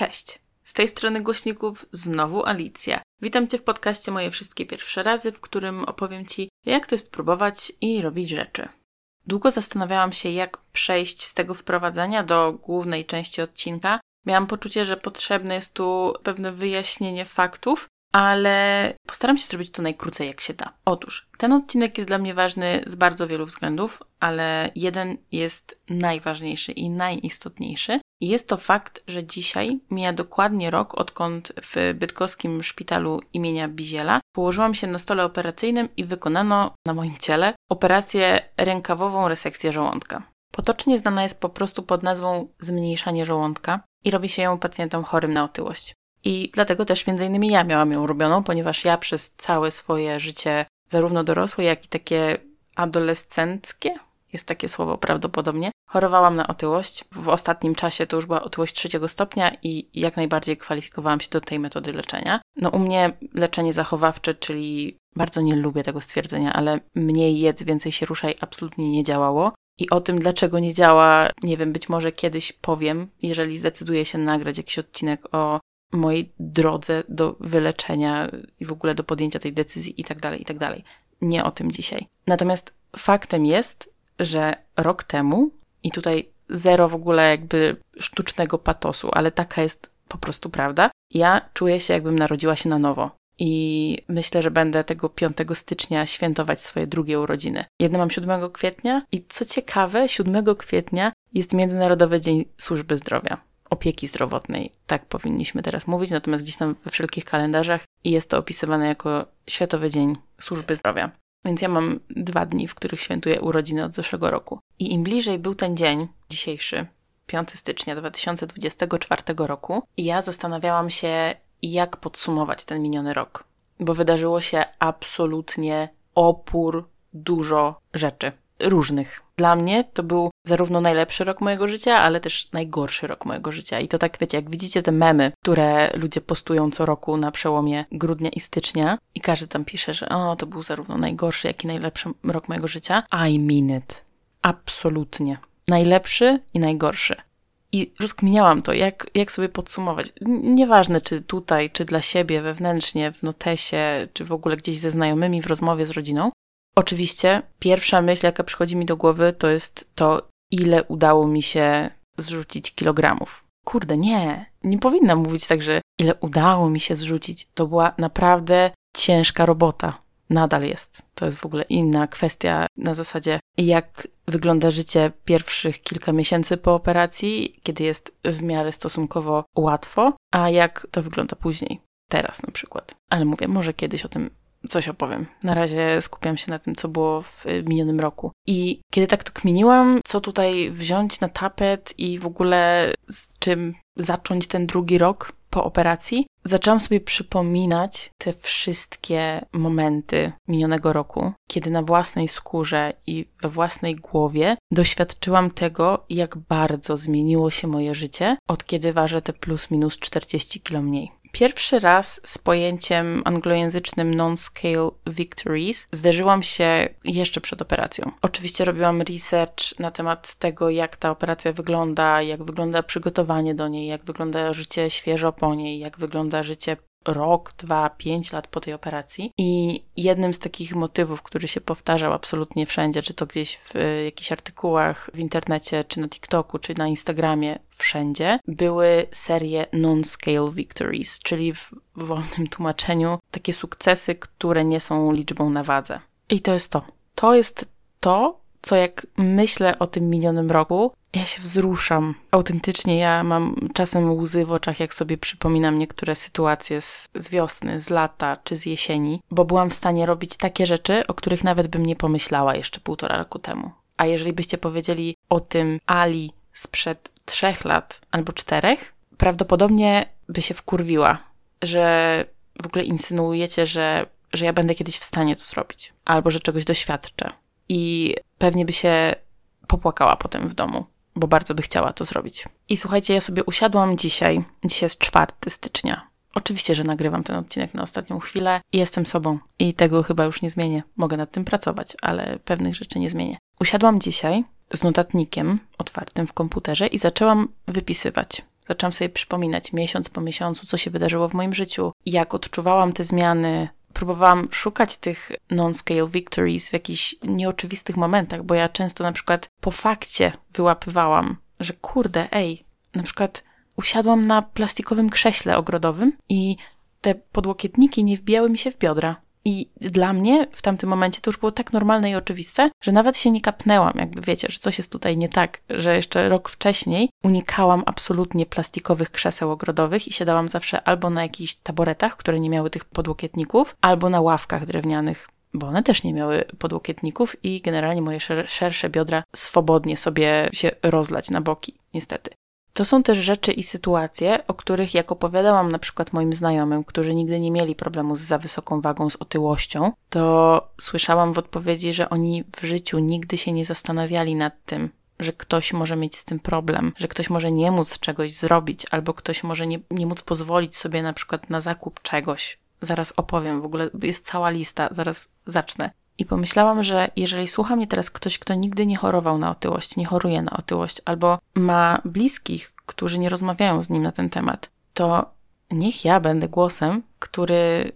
Cześć! Z tej strony głośników znowu Alicja. Witam Cię w podcaście Moje Wszystkie Pierwsze Razy, w którym opowiem Ci, jak to jest próbować i robić rzeczy. Długo zastanawiałam się, jak przejść z tego wprowadzenia do głównej części odcinka. Miałam poczucie, że potrzebne jest tu pewne wyjaśnienie faktów, ale postaram się zrobić to najkrócej jak się da. Otóż, ten odcinek jest dla mnie ważny z bardzo wielu względów, ale jeden jest najważniejszy i najistotniejszy. Jest to fakt, że dzisiaj mija dokładnie rok, odkąd w bydgoskim szpitalu imienia Biziela położyłam się na stole operacyjnym i wykonano na moim ciele operację rękawową resekcję żołądka. Potocznie znana jest po prostu pod nazwą zmniejszanie żołądka i robi się ją pacjentom chorym na otyłość. I dlatego też między innymi ja miałam ją robioną, ponieważ ja przez całe swoje życie, zarówno dorosłe, jak i takie adolescenckie, jest takie słowo prawdopodobnie, chorowałam na otyłość. W ostatnim czasie to już była otyłość trzeciego stopnia i jak najbardziej kwalifikowałam się do tej metody leczenia. No u mnie leczenie zachowawcze, czyli bardzo nie lubię tego stwierdzenia, ale mniej jedz, więcej się ruszaj absolutnie nie działało. I o tym, dlaczego nie działa, nie wiem, być może kiedyś powiem, jeżeli zdecyduję się nagrać jakiś odcinek o mojej drodze do wyleczenia i w ogóle do podjęcia tej decyzji i tak dalej, i tak dalej. Nie o tym dzisiaj. Natomiast faktem jest, że rok temu, i tutaj zero w ogóle jakby sztucznego patosu, ale taka jest po prostu prawda, ja czuję się jakbym narodziła się na nowo. I myślę, że będę tego 5 stycznia świętować swoje drugie urodziny. Jedno mam 7 kwietnia i co ciekawe, 7 kwietnia jest Międzynarodowy Dzień Służby Zdrowia opieki zdrowotnej. Tak powinniśmy teraz mówić, natomiast gdzieś tam we wszelkich kalendarzach i jest to opisywane jako Światowy Dzień Służby Zdrowia. Więc ja mam dwa dni, w których świętuję urodziny od zeszłego roku. I im bliżej był ten dzień, dzisiejszy, 5 stycznia 2024 roku, ja zastanawiałam się, jak podsumować ten miniony rok. Bo wydarzyło się absolutnie opór dużo rzeczy różnych. Dla mnie to był zarówno najlepszy rok mojego życia, ale też najgorszy rok mojego życia. I to tak, wiecie, jak widzicie te memy, które ludzie postują co roku na przełomie grudnia i stycznia i każdy tam pisze, że o, to był zarówno najgorszy, jak i najlepszy rok mojego życia. I mean it. Absolutnie. Najlepszy i najgorszy. I rozkminiałam to, jak, jak sobie podsumować. Nieważne, czy tutaj, czy dla siebie, wewnętrznie, w notesie, czy w ogóle gdzieś ze znajomymi, w rozmowie z rodziną. Oczywiście pierwsza myśl, jaka przychodzi mi do głowy, to jest to, ile udało mi się zrzucić kilogramów. Kurde, nie, nie powinnam mówić tak, że ile udało mi się zrzucić. To była naprawdę ciężka robota. Nadal jest. To jest w ogóle inna kwestia na zasadzie, jak wygląda życie pierwszych kilka miesięcy po operacji, kiedy jest w miarę stosunkowo łatwo, a jak to wygląda później. Teraz na przykład. Ale mówię, może kiedyś o tym coś opowiem. Na razie skupiam się na tym, co było w minionym roku. I kiedy tak to kminiłam, co tutaj wziąć na tapet i w ogóle z czym zacząć ten drugi rok po operacji, zaczęłam sobie przypominać te wszystkie momenty minionego roku, kiedy na własnej skórze i we własnej głowie doświadczyłam tego, jak bardzo zmieniło się moje życie, od kiedy ważę te plus minus 40 kilo mniej. Pierwszy raz z pojęciem anglojęzycznym non-scale victories zderzyłam się jeszcze przed operacją. Oczywiście robiłam research na temat tego, jak ta operacja wygląda, jak wygląda przygotowanie do niej, jak wygląda życie świeżo po niej, jak wygląda życie rok, dwa, pięć lat po tej operacji. I jednym z takich motywów, który się powtarzał absolutnie wszędzie, czy to gdzieś w y, jakichś artykułach w internecie, czy na TikToku, czy na Instagramie, wszędzie, były serie non-scale victories, czyli w wolnym tłumaczeniu takie sukcesy, które nie są liczbą na wadze. I to jest to. To jest to, co jak myślę o tym minionym roku, ja się wzruszam. Autentycznie ja mam czasem łzy w oczach, jak sobie przypominam niektóre sytuacje z, z wiosny, z lata czy z jesieni, bo byłam w stanie robić takie rzeczy, o których nawet bym nie pomyślała jeszcze półtora roku temu. A jeżeli byście powiedzieli o tym Ali sprzed trzech lat albo czterech, prawdopodobnie by się wkurwiła, że w ogóle insynuujecie, że, że ja będę kiedyś w stanie to zrobić, albo że czegoś doświadczę. I pewnie by się popłakała potem w domu bo bardzo by chciała to zrobić. I słuchajcie, ja sobie usiadłam dzisiaj, dzisiaj jest 4 stycznia. Oczywiście, że nagrywam ten odcinek na ostatnią chwilę i jestem sobą. I tego chyba już nie zmienię. Mogę nad tym pracować, ale pewnych rzeczy nie zmienię. Usiadłam dzisiaj z notatnikiem otwartym w komputerze i zaczęłam wypisywać. Zaczęłam sobie przypominać miesiąc po miesiącu, co się wydarzyło w moim życiu, jak odczuwałam te zmiany. Próbowałam szukać tych non-scale victories w jakichś nieoczywistych momentach, bo ja często na przykład po fakcie wyłapywałam, że kurde, ej, na przykład usiadłam na plastikowym krześle ogrodowym i te podłokietniki nie wbijały mi się w biodra. I dla mnie w tamtym momencie to już było tak normalne i oczywiste, że nawet się nie kapnęłam, jakby wiecie, że coś jest tutaj nie tak, że jeszcze rok wcześniej unikałam absolutnie plastikowych krzeseł ogrodowych i siadałam zawsze albo na jakichś taboretach, które nie miały tych podłokietników, albo na ławkach drewnianych bo one też nie miały podłokietników i generalnie moje szersze biodra swobodnie sobie się rozlać na boki, niestety. To są też rzeczy i sytuacje, o których jak opowiadałam na przykład moim znajomym, którzy nigdy nie mieli problemu z za wysoką wagą, z otyłością, to słyszałam w odpowiedzi, że oni w życiu nigdy się nie zastanawiali nad tym, że ktoś może mieć z tym problem, że ktoś może nie móc czegoś zrobić, albo ktoś może nie, nie móc pozwolić sobie na przykład na zakup czegoś. Zaraz opowiem, w ogóle jest cała lista, zaraz zacznę. I pomyślałam, że jeżeli słucha mnie teraz ktoś, kto nigdy nie chorował na otyłość, nie choruje na otyłość, albo ma bliskich, którzy nie rozmawiają z nim na ten temat, to niech ja będę głosem, który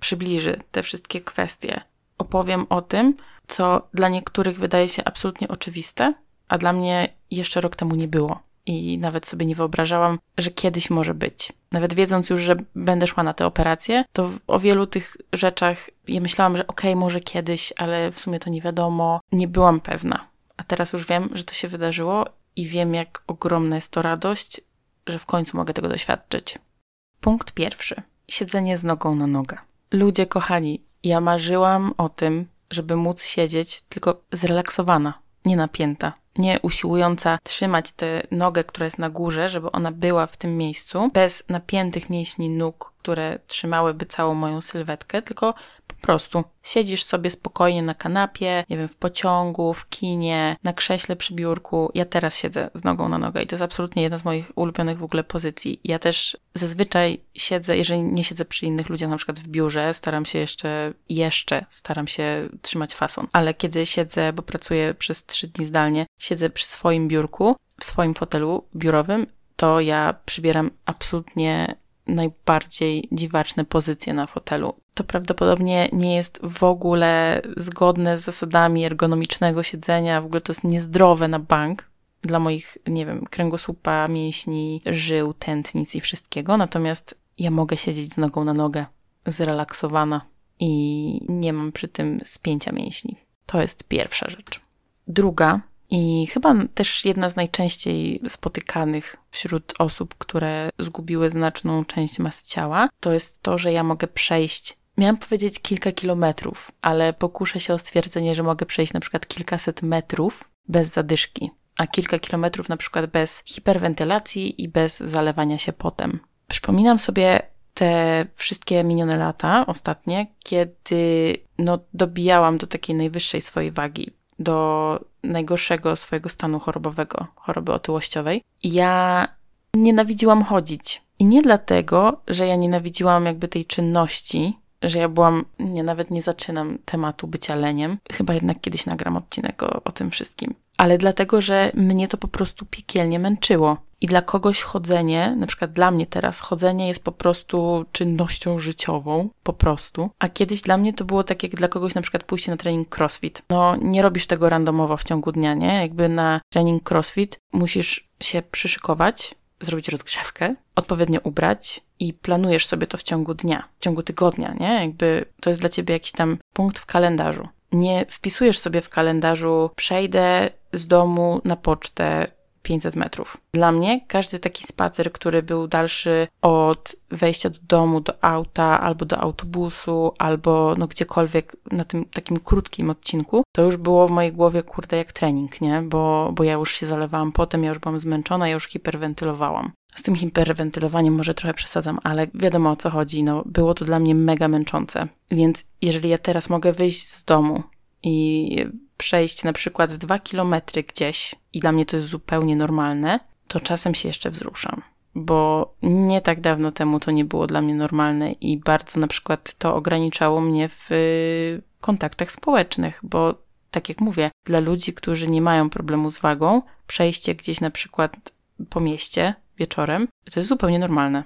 przybliży te wszystkie kwestie. Opowiem o tym, co dla niektórych wydaje się absolutnie oczywiste, a dla mnie jeszcze rok temu nie było i nawet sobie nie wyobrażałam, że kiedyś może być. Nawet wiedząc już, że będę szła na tę operację, to o wielu tych rzeczach ja myślałam, że okej, okay, może kiedyś, ale w sumie to nie wiadomo. Nie byłam pewna. A teraz już wiem, że to się wydarzyło i wiem, jak ogromna jest to radość, że w końcu mogę tego doświadczyć. Punkt pierwszy. Siedzenie z nogą na nogę. Ludzie kochani, ja marzyłam o tym, żeby móc siedzieć tylko zrelaksowana, nie napięta nie usiłująca trzymać tę nogę, która jest na górze, żeby ona była w tym miejscu, bez napiętych mięśni nóg, które trzymałyby całą moją sylwetkę, tylko po prostu siedzisz sobie spokojnie na kanapie, nie wiem, w pociągu, w kinie, na krześle przy biurku. Ja teraz siedzę z nogą na nogę i to jest absolutnie jedna z moich ulubionych w ogóle pozycji. Ja też zazwyczaj siedzę, jeżeli nie siedzę przy innych ludziach, na przykład w biurze, staram się jeszcze, jeszcze staram się trzymać fason. Ale kiedy siedzę, bo pracuję przez trzy dni zdalnie, siedzę przy swoim biurku, w swoim fotelu biurowym, to ja przybieram absolutnie najbardziej dziwaczne pozycje na fotelu. To prawdopodobnie nie jest w ogóle zgodne z zasadami ergonomicznego siedzenia, w ogóle to jest niezdrowe na bank dla moich, nie wiem, kręgosłupa, mięśni, żył, tętnic i wszystkiego. Natomiast ja mogę siedzieć z nogą na nogę, zrelaksowana i nie mam przy tym spięcia mięśni. To jest pierwsza rzecz. Druga i chyba też jedna z najczęściej spotykanych wśród osób, które zgubiły znaczną część masy ciała, to jest to, że ja mogę przejść Miałam powiedzieć kilka kilometrów, ale pokuszę się o stwierdzenie, że mogę przejść na przykład kilkaset metrów bez zadyszki, a kilka kilometrów na przykład bez hiperwentylacji i bez zalewania się potem. Przypominam sobie te wszystkie minione lata, ostatnie, kiedy no, dobijałam do takiej najwyższej swojej wagi do najgorszego swojego stanu chorobowego, choroby otyłościowej. Ja nienawidziłam chodzić. I nie dlatego, że ja nienawidziłam jakby tej czynności, że ja byłam, nie, nawet nie zaczynam tematu bycia leniem. Chyba jednak kiedyś nagram odcinek o, o tym wszystkim. Ale dlatego, że mnie to po prostu piekielnie męczyło. I dla kogoś chodzenie, na przykład dla mnie teraz, chodzenie jest po prostu czynnością życiową, po prostu. A kiedyś dla mnie to było tak jak dla kogoś na przykład pójście na trening crossfit. No, nie robisz tego randomowo w ciągu dnia, nie? Jakby na trening crossfit musisz się przyszykować, zrobić rozgrzewkę, odpowiednio ubrać i planujesz sobie to w ciągu dnia, w ciągu tygodnia, nie? Jakby to jest dla ciebie jakiś tam punkt w kalendarzu. Nie wpisujesz sobie w kalendarzu, przejdę z domu na pocztę 500 metrów. Dla mnie każdy taki spacer, który był dalszy od wejścia do domu, do auta, albo do autobusu, albo no gdziekolwiek na tym takim krótkim odcinku, to już było w mojej głowie, kurde, jak trening, nie? Bo, bo ja już się zalewałam potem, ja już byłam zmęczona, ja już hiperwentylowałam. Z tym hiperwentylowaniem może trochę przesadzam, ale wiadomo o co chodzi, no było to dla mnie mega męczące. Więc jeżeli ja teraz mogę wyjść z domu i przejść na przykład dwa kilometry gdzieś i dla mnie to jest zupełnie normalne, to czasem się jeszcze wzruszam. Bo nie tak dawno temu to nie było dla mnie normalne i bardzo na przykład to ograniczało mnie w y, kontaktach społecznych, bo tak jak mówię, dla ludzi, którzy nie mają problemu z wagą, przejście gdzieś na przykład po mieście wieczorem, to jest zupełnie normalne.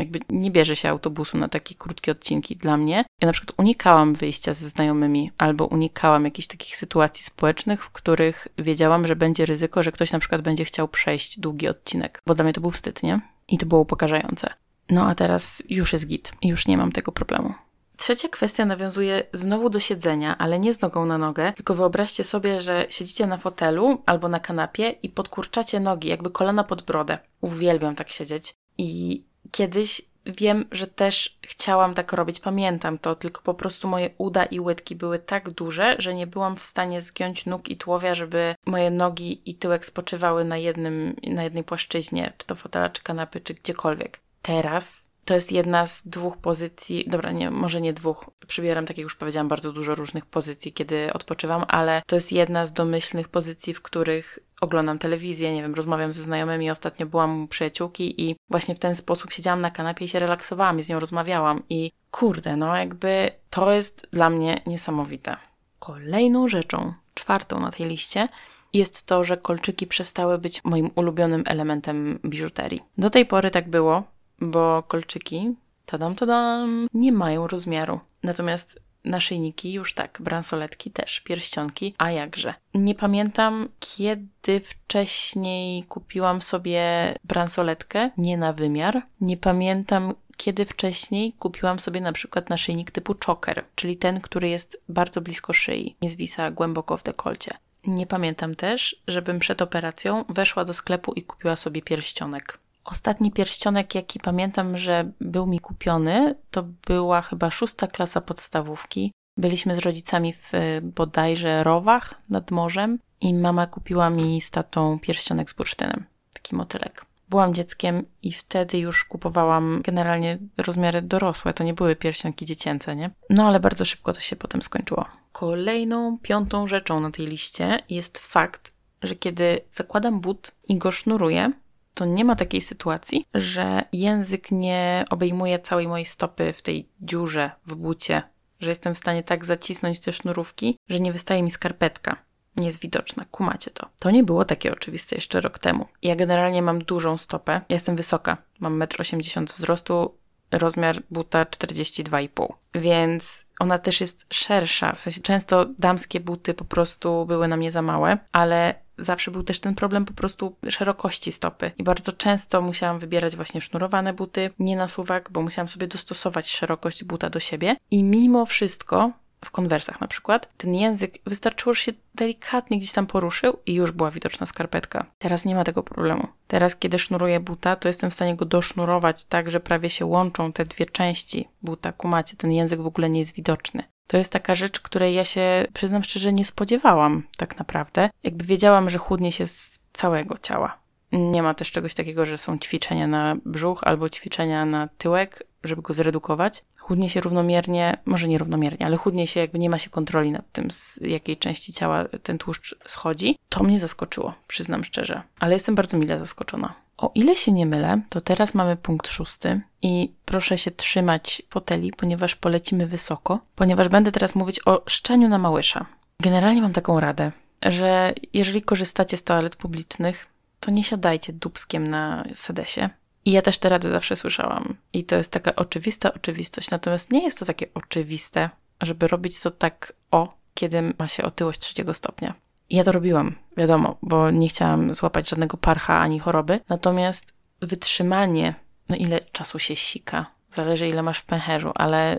Jakby nie bierze się autobusu na takie krótkie odcinki dla mnie. Ja na przykład unikałam wyjścia ze znajomymi albo unikałam jakichś takich sytuacji społecznych, w których wiedziałam, że będzie ryzyko, że ktoś na przykład będzie chciał przejść długi odcinek, bo dla mnie to był wstyd, nie? I to było upokarzające. No a teraz już jest git i już nie mam tego problemu. Trzecia kwestia nawiązuje znowu do siedzenia, ale nie z nogą na nogę, tylko wyobraźcie sobie, że siedzicie na fotelu albo na kanapie i podkurczacie nogi, jakby kolana pod brodę. Uwielbiam tak siedzieć. I kiedyś wiem, że też chciałam tak robić, pamiętam to, tylko po prostu moje uda i łydki były tak duże, że nie byłam w stanie zgiąć nóg i tułowia, żeby moje nogi i tyłek spoczywały na, jednym, na jednej płaszczyźnie, czy to fotela, czy kanapy, czy gdziekolwiek. Teraz to jest jedna z dwóch pozycji, dobra, nie, może nie dwóch, przybieram, tak jak już powiedziałam, bardzo dużo różnych pozycji, kiedy odpoczywam, ale to jest jedna z domyślnych pozycji, w których oglądam telewizję, nie wiem, rozmawiam ze znajomymi, ostatnio byłam u przyjaciółki i właśnie w ten sposób siedziałam na kanapie i się relaksowałam i z nią rozmawiałam i kurde, no jakby to jest dla mnie niesamowite. Kolejną rzeczą, czwartą na tej liście, jest to, że kolczyki przestały być moim ulubionym elementem biżuterii. Do tej pory tak było, bo kolczyki, tadam, tadam, nie mają rozmiaru. Natomiast naszyjniki już tak, bransoletki też, pierścionki, a jakże. Nie pamiętam, kiedy wcześniej kupiłam sobie bransoletkę, nie na wymiar. Nie pamiętam, kiedy wcześniej kupiłam sobie na przykład naszyjnik typu choker, czyli ten, który jest bardzo blisko szyi, nie zwisa głęboko w dekolcie. Nie pamiętam też, żebym przed operacją weszła do sklepu i kupiła sobie pierścionek. Ostatni pierścionek, jaki pamiętam, że był mi kupiony, to była chyba szósta klasa podstawówki. Byliśmy z rodzicami w bodajże Rowach nad morzem i mama kupiła mi z tatą pierścionek z bursztynem, taki motylek. Byłam dzieckiem i wtedy już kupowałam generalnie rozmiary dorosłe, to nie były pierścionki dziecięce, nie? No ale bardzo szybko to się potem skończyło. Kolejną, piątą rzeczą na tej liście jest fakt, że kiedy zakładam but i go sznuruję, to nie ma takiej sytuacji, że język nie obejmuje całej mojej stopy w tej dziurze w bucie, że jestem w stanie tak zacisnąć te sznurówki, że nie wystaje mi skarpetka. Nie jest widoczna, kumacie to. To nie było takie oczywiste jeszcze rok temu. Ja generalnie mam dużą stopę, jestem wysoka, mam 1,80 m wzrostu, rozmiar buta 42,5. Więc ona też jest szersza. W sensie często damskie buty po prostu były na mnie za małe, ale zawsze był też ten problem po prostu szerokości stopy. I bardzo często musiałam wybierać właśnie sznurowane buty, nie na suwak, bo musiałam sobie dostosować szerokość buta do siebie. I mimo wszystko w konwersach na przykład, ten język wystarczyło, że się delikatnie gdzieś tam poruszył i już była widoczna skarpetka. Teraz nie ma tego problemu. Teraz, kiedy sznuruję buta, to jestem w stanie go dosznurować tak, że prawie się łączą te dwie części buta. Kumacie, ten język w ogóle nie jest widoczny. To jest taka rzecz, której ja się, przyznam szczerze, nie spodziewałam tak naprawdę. Jakby wiedziałam, że chudnie się z całego ciała. Nie ma też czegoś takiego, że są ćwiczenia na brzuch albo ćwiczenia na tyłek, żeby go zredukować. Chudnie się równomiernie, może nie równomiernie, ale chudnie się, jakby nie ma się kontroli nad tym, z jakiej części ciała ten tłuszcz schodzi. To mnie zaskoczyło, przyznam szczerze, ale jestem bardzo mile zaskoczona. O ile się nie mylę, to teraz mamy punkt szósty i proszę się trzymać foteli, ponieważ polecimy wysoko, ponieważ będę teraz mówić o szczeniu na małysza. Generalnie mam taką radę, że jeżeli korzystacie z toalet publicznych, to nie siadajcie dubskiem na sedesie. I ja też te rady zawsze słyszałam. I to jest taka oczywista oczywistość. Natomiast nie jest to takie oczywiste, żeby robić to tak o, kiedy ma się otyłość trzeciego stopnia. I ja to robiłam, wiadomo, bo nie chciałam złapać żadnego parcha ani choroby. Natomiast wytrzymanie, no ile czasu się sika, zależy ile masz w pęcherzu, ale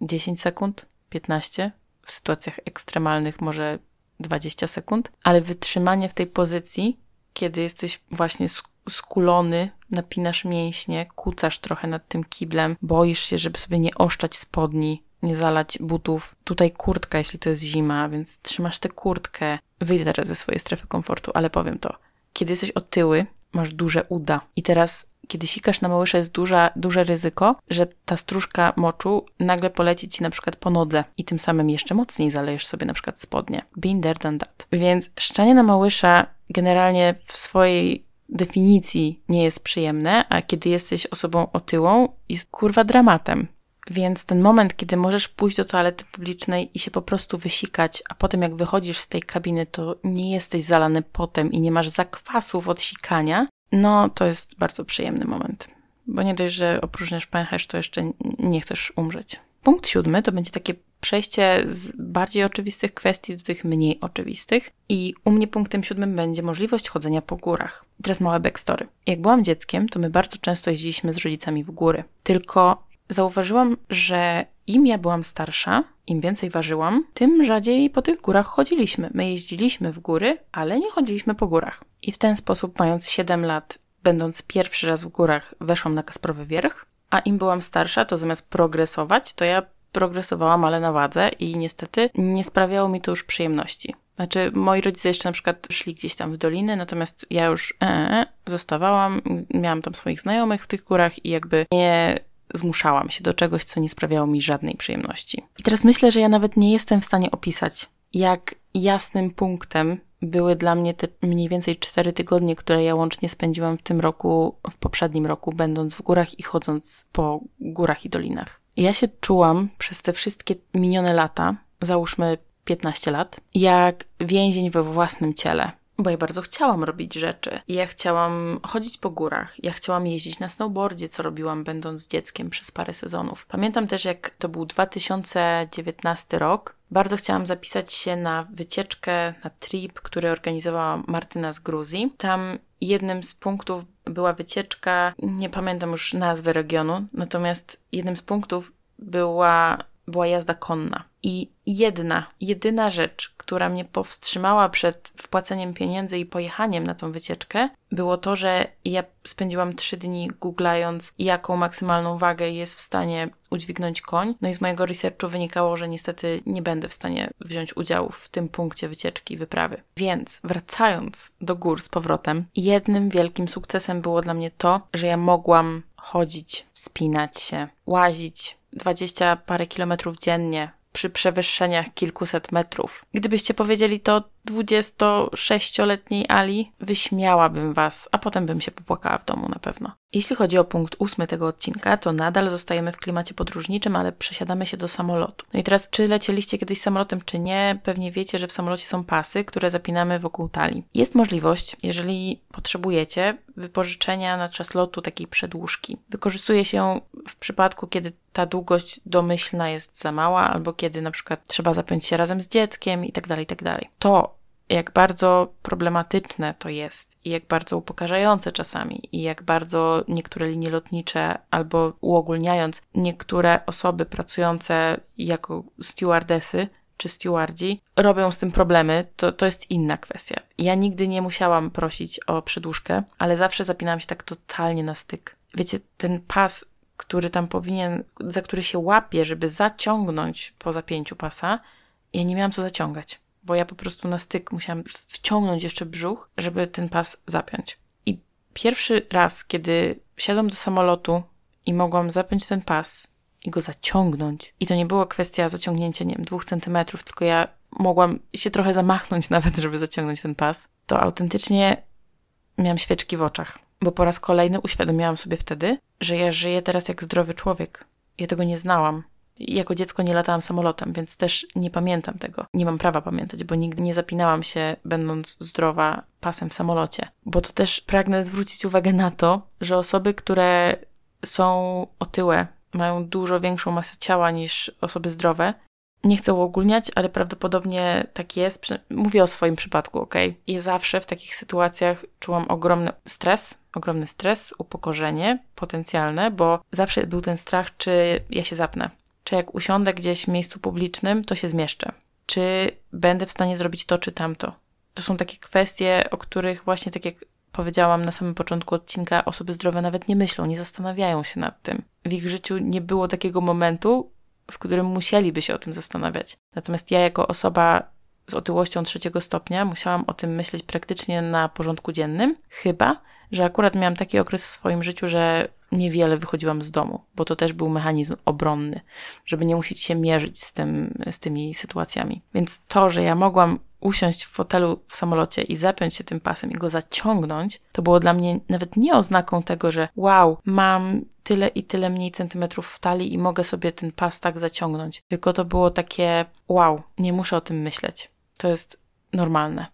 10 sekund, 15, w sytuacjach ekstremalnych może 20 sekund, ale wytrzymanie w tej pozycji kiedy jesteś właśnie skulony, napinasz mięśnie, kucasz trochę nad tym kiblem, boisz się, żeby sobie nie oszczać spodni, nie zalać butów. Tutaj kurtka, jeśli to jest zima, więc trzymasz tę kurtkę. Wyjdę teraz ze swojej strefy komfortu, ale powiem to. Kiedy jesteś otyły, masz duże uda. I teraz, kiedy sikasz na małysze, jest duża, duże ryzyko, że ta stróżka moczu nagle poleci ci na przykład po nodze i tym samym jeszcze mocniej zalejesz sobie na przykład spodnie. Been there, done that. Więc szczanie na małysza generalnie w swojej definicji nie jest przyjemne, a kiedy jesteś osobą otyłą, jest kurwa dramatem. Więc ten moment, kiedy możesz pójść do toalety publicznej i się po prostu wysikać, a potem jak wychodzisz z tej kabiny, to nie jesteś zalany potem i nie masz zakwasów od sikania, no to jest bardzo przyjemny moment. Bo nie dość, że opróżniasz pęcherz, to jeszcze nie chcesz umrzeć. Punkt siódmy to będzie takie przejście z bardziej oczywistych kwestii do tych mniej oczywistych. I u mnie punktem siódmym będzie możliwość chodzenia po górach. I teraz małe backstory. Jak byłam dzieckiem, to my bardzo często jeździliśmy z rodzicami w góry. Tylko zauważyłam, że im ja byłam starsza, im więcej ważyłam, tym rzadziej po tych górach chodziliśmy. My jeździliśmy w góry, ale nie chodziliśmy po górach. I w ten sposób, mając 7 lat, będąc pierwszy raz w górach, weszłam na Kasprowy Wierch, a im byłam starsza, to zamiast progresować, to ja progresowałam, ale na wadze i niestety nie sprawiało mi to już przyjemności. Znaczy, moi rodzice jeszcze na przykład szli gdzieś tam w doliny, natomiast ja już e, e, zostawałam, miałam tam swoich znajomych w tych górach i jakby nie zmuszałam się do czegoś, co nie sprawiało mi żadnej przyjemności. I teraz myślę, że ja nawet nie jestem w stanie opisać, jak jasnym punktem były dla mnie te mniej więcej cztery tygodnie, które ja łącznie spędziłam w tym roku, w poprzednim roku, będąc w górach i chodząc po górach i dolinach. Ja się czułam przez te wszystkie minione lata, załóżmy 15 lat, jak więzień we własnym ciele bo ja bardzo chciałam robić rzeczy. Ja chciałam chodzić po górach, ja chciałam jeździć na snowboardzie, co robiłam będąc dzieckiem przez parę sezonów. Pamiętam też, jak to był 2019 rok. Bardzo chciałam zapisać się na wycieczkę, na trip, który organizowała Martyna z Gruzji. Tam jednym z punktów była wycieczka, nie pamiętam już nazwy regionu, natomiast jednym z punktów była była jazda konna. I jedna, jedyna rzecz, która mnie powstrzymała przed wpłaceniem pieniędzy i pojechaniem na tą wycieczkę, było to, że ja spędziłam trzy dni googlając, jaką maksymalną wagę jest w stanie udźwignąć koń. No i z mojego researchu wynikało, że niestety nie będę w stanie wziąć udziału w tym punkcie wycieczki wyprawy. Więc wracając do gór z powrotem, jednym wielkim sukcesem było dla mnie to, że ja mogłam chodzić, wspinać się, łazić, dwadzieścia parę kilometrów dziennie przy przewyższeniach kilkuset metrów. Gdybyście powiedzieli to 26-letniej Ali, wyśmiałabym was, a potem bym się popłakała w domu na pewno. Jeśli chodzi o punkt ósmy tego odcinka, to nadal zostajemy w klimacie podróżniczym, ale przesiadamy się do samolotu. No i teraz, czy lecieliście kiedyś samolotem, czy nie, pewnie wiecie, że w samolocie są pasy, które zapinamy wokół talii. Jest możliwość, jeżeli potrzebujecie, wypożyczenia na czas lotu takiej przedłużki. Wykorzystuje się w przypadku, kiedy ta długość domyślna jest za mała, albo kiedy na przykład trzeba zapiąć się razem z dzieckiem tak i tak dalej. To, jak bardzo problematyczne to jest i jak bardzo upokarzające czasami i jak bardzo niektóre linie lotnicze albo uogólniając niektóre osoby pracujące jako stewardesy czy stewardzi robią z tym problemy, to, to jest inna kwestia. Ja nigdy nie musiałam prosić o przedłużkę, ale zawsze zapinałam się tak totalnie na styk. Wiecie, ten pas, który tam powinien, za który się łapie, żeby zaciągnąć po zapięciu pasa, ja nie miałam co zaciągać bo ja po prostu na styk musiałam wciągnąć jeszcze brzuch, żeby ten pas zapiąć. I pierwszy raz, kiedy wsiadłam do samolotu i mogłam zapiąć ten pas i go zaciągnąć, i to nie była kwestia zaciągnięcia, nie wiem, dwóch centymetrów, tylko ja mogłam się trochę zamachnąć nawet, żeby zaciągnąć ten pas, to autentycznie miałam świeczki w oczach, bo po raz kolejny uświadomiłam sobie wtedy, że ja żyję teraz jak zdrowy człowiek. Ja tego nie znałam. Jako dziecko nie latałam samolotem, więc też nie pamiętam tego. Nie mam prawa pamiętać, bo nigdy nie zapinałam się, będąc zdrowa, pasem w samolocie. Bo to też pragnę zwrócić uwagę na to, że osoby, które są otyłe, mają dużo większą masę ciała niż osoby zdrowe, nie chcę uogólniać, ale prawdopodobnie tak jest. Mówię o swoim przypadku, ok? I zawsze w takich sytuacjach czułam ogromny stres, ogromny stres, upokorzenie potencjalne, bo zawsze był ten strach, czy ja się zapnę, czy jak usiądę gdzieś w miejscu publicznym, to się zmieszczę? Czy będę w stanie zrobić to czy tamto? To są takie kwestie, o których właśnie tak jak powiedziałam na samym początku odcinka, osoby zdrowe nawet nie myślą, nie zastanawiają się nad tym. W ich życiu nie było takiego momentu, w którym musieliby się o tym zastanawiać. Natomiast ja, jako osoba z otyłością trzeciego stopnia, musiałam o tym myśleć praktycznie na porządku dziennym, chyba że akurat miałam taki okres w swoim życiu, że niewiele wychodziłam z domu, bo to też był mechanizm obronny, żeby nie musieć się mierzyć z, tym, z tymi sytuacjami. Więc to, że ja mogłam usiąść w fotelu w samolocie i zapiąć się tym pasem i go zaciągnąć, to było dla mnie nawet nie oznaką tego, że wow, mam tyle i tyle mniej centymetrów w talii i mogę sobie ten pas tak zaciągnąć. Tylko to było takie wow, nie muszę o tym myśleć. To jest normalne.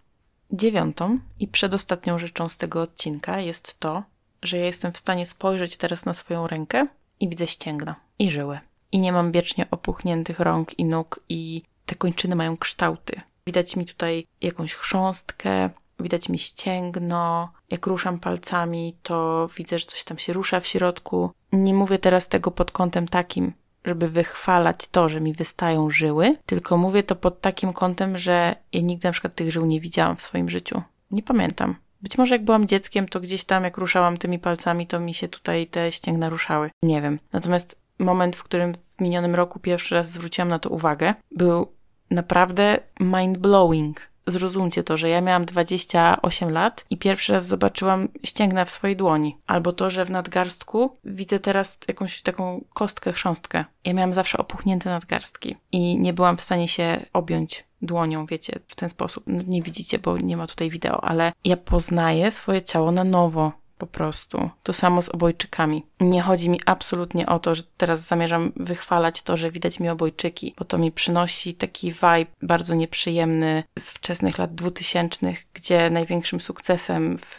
Dziewiątą i przedostatnią rzeczą z tego odcinka jest to, że ja jestem w stanie spojrzeć teraz na swoją rękę i widzę ścięgna i żyły. I nie mam wiecznie opuchniętych rąk i nóg i te kończyny mają kształty. Widać mi tutaj jakąś chrząstkę, widać mi ścięgno. Jak ruszam palcami, to widzę, że coś tam się rusza w środku. Nie mówię teraz tego pod kątem takim, żeby wychwalać to, że mi wystają żyły, tylko mówię to pod takim kątem, że ja nigdy na przykład tych żył nie widziałam w swoim życiu. Nie pamiętam. Być może jak byłam dzieckiem, to gdzieś tam, jak ruszałam tymi palcami, to mi się tutaj te ścięgna ruszały. Nie wiem. Natomiast moment, w którym w minionym roku pierwszy raz zwróciłam na to uwagę, był naprawdę mind-blowing. Zrozumcie to, że ja miałam 28 lat i pierwszy raz zobaczyłam ścięgna w swojej dłoni. Albo to, że w nadgarstku widzę teraz jakąś taką kostkę, chrząstkę. Ja miałam zawsze opuchnięte nadgarstki i nie byłam w stanie się objąć dłonią, wiecie, w ten sposób. No, nie widzicie, bo nie ma tutaj wideo, ale ja poznaję swoje ciało na nowo po prostu. To samo z obojczykami. Nie chodzi mi absolutnie o to, że teraz zamierzam wychwalać to, że widać mi obojczyki, bo to mi przynosi taki vibe bardzo nieprzyjemny z wczesnych lat dwutysięcznych, gdzie największym sukcesem w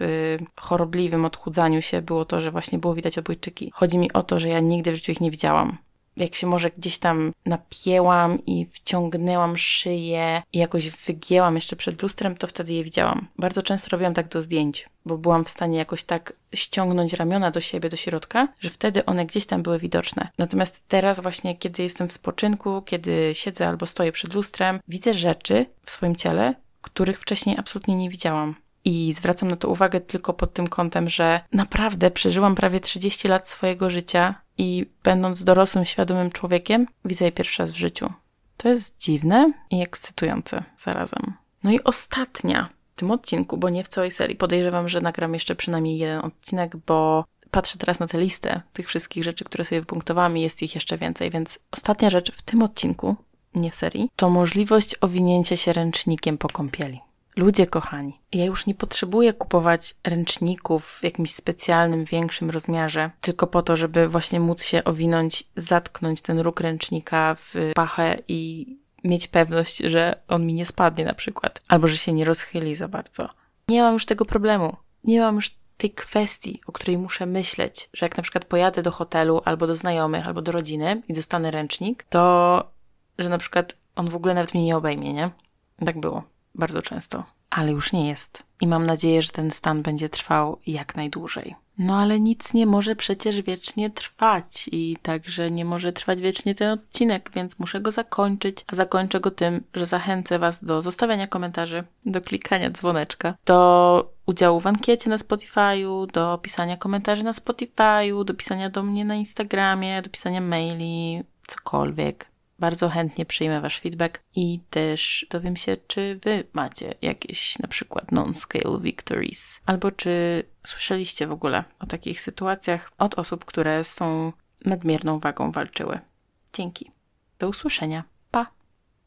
chorobliwym odchudzaniu się było to, że właśnie było widać obojczyki. Chodzi mi o to, że ja nigdy w życiu ich nie widziałam jak się może gdzieś tam napięłam i wciągnęłam szyję i jakoś wygięłam jeszcze przed lustrem, to wtedy je widziałam. Bardzo często robiłam tak do zdjęć, bo byłam w stanie jakoś tak ściągnąć ramiona do siebie, do środka, że wtedy one gdzieś tam były widoczne. Natomiast teraz właśnie, kiedy jestem w spoczynku, kiedy siedzę albo stoję przed lustrem, widzę rzeczy w swoim ciele, których wcześniej absolutnie nie widziałam. I zwracam na to uwagę tylko pod tym kątem, że naprawdę przeżyłam prawie 30 lat swojego życia i będąc dorosłym, świadomym człowiekiem, widzę je pierwszy raz w życiu. To jest dziwne i ekscytujące zarazem. No i ostatnia w tym odcinku, bo nie w całej serii. Podejrzewam, że nagram jeszcze przynajmniej jeden odcinek, bo patrzę teraz na tę listę tych wszystkich rzeczy, które sobie wypunktowałam i jest ich jeszcze więcej, więc ostatnia rzecz w tym odcinku, nie w serii, to możliwość owinięcia się ręcznikiem po kąpieli. Ludzie kochani, ja już nie potrzebuję kupować ręczników w jakimś specjalnym, większym rozmiarze, tylko po to, żeby właśnie móc się owinąć, zatknąć ten róg ręcznika w pachę i mieć pewność, że on mi nie spadnie na przykład, albo że się nie rozchyli za bardzo. Nie mam już tego problemu. Nie mam już tej kwestii, o której muszę myśleć, że jak na przykład pojadę do hotelu albo do znajomych, albo do rodziny i dostanę ręcznik, to że na przykład on w ogóle nawet mnie nie obejmie, nie? Tak było bardzo często, ale już nie jest. I mam nadzieję, że ten stan będzie trwał jak najdłużej. No ale nic nie może przecież wiecznie trwać i także nie może trwać wiecznie ten odcinek, więc muszę go zakończyć. A zakończę go tym, że zachęcę Was do zostawiania komentarzy, do klikania dzwoneczka, do udziału w ankiecie na Spotify'u, do pisania komentarzy na Spotify'u, do pisania do mnie na Instagramie, do pisania maili, cokolwiek. Bardzo chętnie przyjmę Wasz feedback i też dowiem się, czy Wy macie jakieś na przykład non-scale victories, albo czy słyszeliście w ogóle o takich sytuacjach od osób, które z tą nadmierną wagą walczyły. Dzięki. Do usłyszenia.